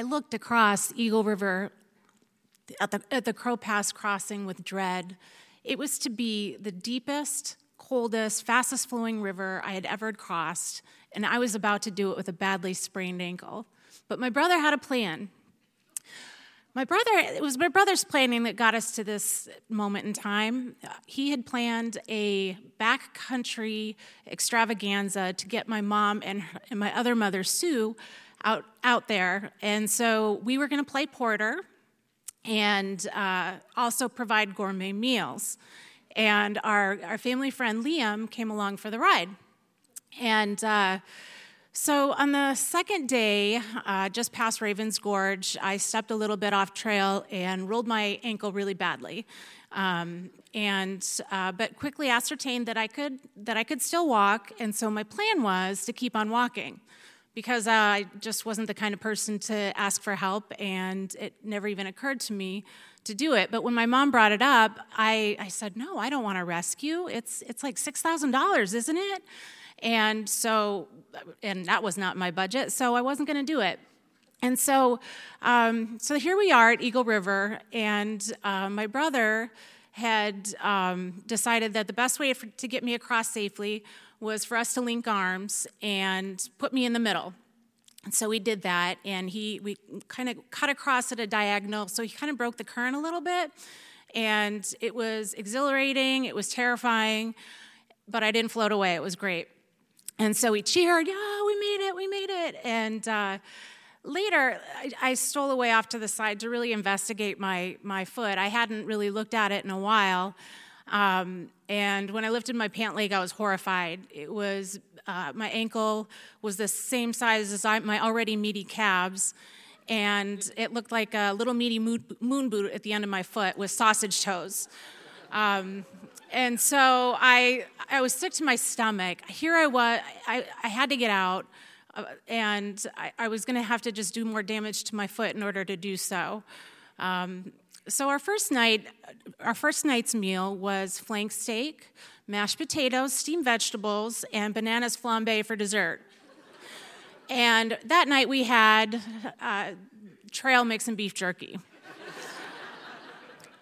I looked across Eagle River at the, at the Crow Pass crossing with dread. It was to be the deepest, coldest, fastest flowing river I had ever crossed, and I was about to do it with a badly sprained ankle. But my brother had a plan. My brother, it was my brother's planning that got us to this moment in time. He had planned a backcountry extravaganza to get my mom and, her, and my other mother, Sue, out, out there. And so we were going to play porter and uh, also provide gourmet meals. And our, our family friend Liam came along for the ride. And uh, so on the second day, uh, just past Ravens Gorge, I stepped a little bit off trail and rolled my ankle really badly. Um, and uh, but quickly ascertained that I could that I could still walk, and so my plan was to keep on walking because uh, I just wasn't the kind of person to ask for help, and it never even occurred to me to do it. But when my mom brought it up, I, I said, "No, I don't want to rescue. It's it's like six thousand dollars, isn't it?" And so, and that was not my budget, so I wasn't going to do it. And so, um, so here we are at Eagle River, and uh, my brother had um, decided that the best way for, to get me across safely was for us to link arms and put me in the middle. And so we did that, and he we kind of cut across at a diagonal, so he kind of broke the current a little bit, and it was exhilarating, it was terrifying, but I didn't float away. It was great. And so we cheered, yeah, we made it, we made it. And uh, later, I, I, stole away off to the side to really investigate my, my foot. I hadn't really looked at it in a while. Um, and when I lifted my pant leg, I was horrified. It was, uh, my ankle was the same size as I, my already meaty calves. And it looked like a little meaty moon boot at the end of my foot with sausage toes. Um, and so I, I was sick to my stomach. Here I was, I, I had to get out, uh, and I, I was going to have to just do more damage to my foot in order to do so. Um, so our first night, our first night's meal was flank steak, mashed potatoes, steamed vegetables, and bananas flambe for dessert. and that night we had uh, trail mix and beef jerky.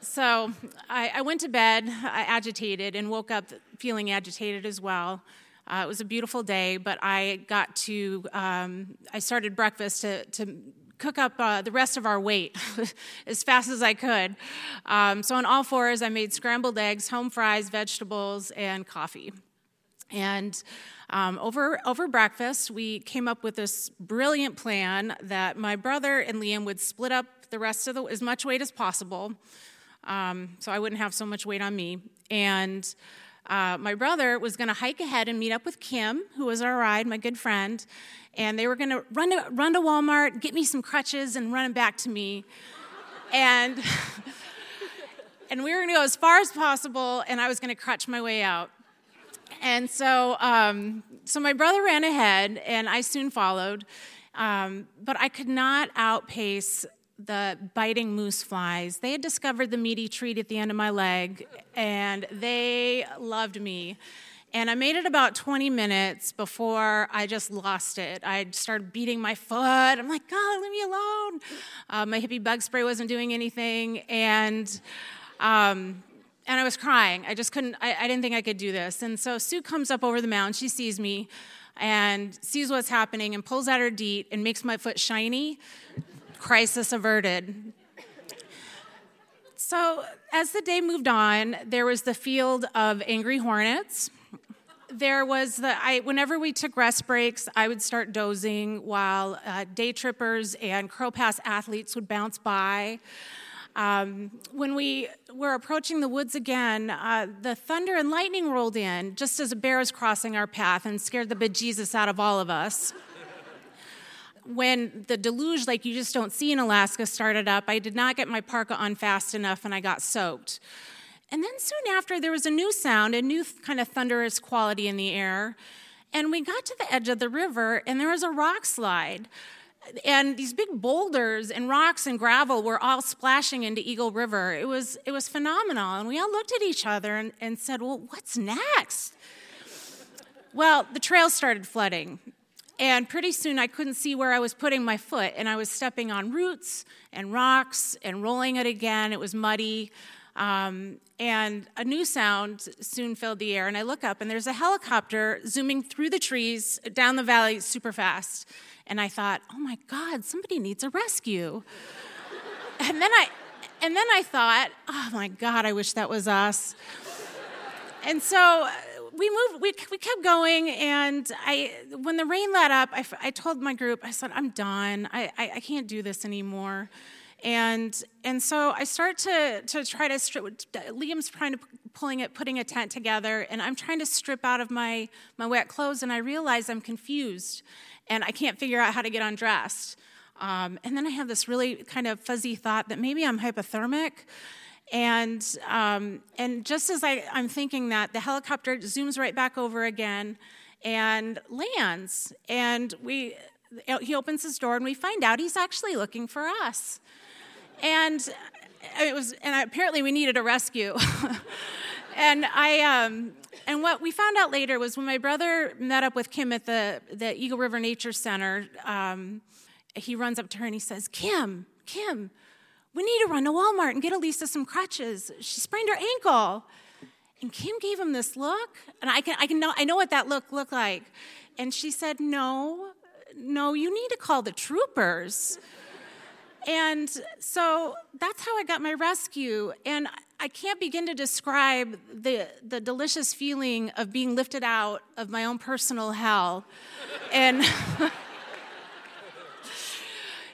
So I, I, went to bed agitated and woke up feeling agitated as well. Uh, it was a beautiful day, but I got to, um, I started breakfast to, to cook up uh, the rest of our weight as fast as I could. Um, so on all fours, I made scrambled eggs, home fries, vegetables, and coffee. And um, over, over breakfast, we came up with this brilliant plan that my brother and Liam would split up the rest of the, as much weight as possible um, so I wouldn't have so much weight on me. And uh, my brother was going to hike ahead and meet up with Kim, who was our ride, my good friend, and they were going to run to run to Walmart, get me some crutches, and run them back to me. and and we were going to go as far as possible, and I was going to crutch my way out. And so, um, so my brother ran ahead, and I soon followed. Um, but I could not outpace the biting moose flies. They had discovered the meaty treat at the end of my leg, and they loved me. And I made it about 20 minutes before I just lost it. I started beating my foot. I'm like, God, leave me alone. Uh, my hippie bug spray wasn't doing anything. And, um, and I was crying. I just couldn't, I, I didn't think I could do this. And so Sue comes up over the mound. She sees me and sees what's happening and pulls out her DEET and makes my foot shiny crisis averted. So, as the day moved on, there was the field of angry hornets. There was the, I, whenever we took rest breaks, I would start dozing while uh, day trippers and Crow Pass athletes would bounce by. Um, when we were approaching the woods again, uh, the thunder and lightning rolled in just as a bear was crossing our path and scared the bejesus out of all of us when the deluge, like you just don't see in Alaska, started up, I did not get my parka on fast enough and I got soaked. And then soon after, there was a new sound, a new kind of thunderous quality in the air. And we got to the edge of the river and there was a rock slide. And these big boulders and rocks and gravel were all splashing into Eagle River. It was, it was phenomenal. And we all looked at each other and, and said, Well, what's next? Well, the trail started flooding And pretty soon I couldn't see where I was putting my foot, and I was stepping on roots and rocks and rolling it again. It was muddy. Um, and a new sound soon filled the air, and I look up, and there's a helicopter zooming through the trees down the valley super fast. And I thought, oh my God, somebody needs a rescue. and then I, and then I thought, oh my God, I wish that was us. and so we moved, we, we kept going, and I, when the rain let up, I, I told my group, I said, I'm done. I, I, I can't do this anymore. And, and so I start to, to try to strip, Liam's trying to pulling it, putting a tent together, and I'm trying to strip out of my, my wet clothes, and I realize I'm confused, and I can't figure out how to get undressed. Um, and then I have this really kind of fuzzy thought that maybe I'm hypothermic. And, um, and just as I, I'm thinking that, the helicopter zooms right back over again and lands. And we, he opens his door, and we find out he's actually looking for us. And it was, and apparently we needed a rescue. and I, um, and what we found out later was when my brother met up with Kim at the, the Eagle River Nature Center, um, he runs up to her and he says, Kim, Kim, we need to run to Walmart and get Elisa some crutches. She sprained her ankle. And Kim gave him this look, and I can, I can know, I know what that look looked like. And she said, No, no, you need to call the troopers. and so that's how I got my rescue. And I can't begin to describe the, the delicious feeling of being lifted out of my own personal hell. and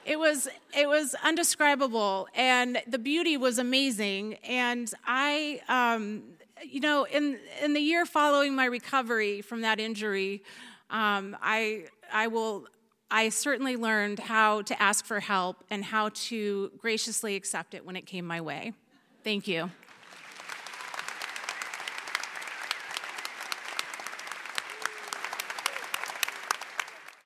it was it was undescribable and the beauty was amazing. And i um, you know in in the year following my recovery from that injury um, i i will i certainly learned how to ask for help and how to graciously accept it when it came my way. Thank you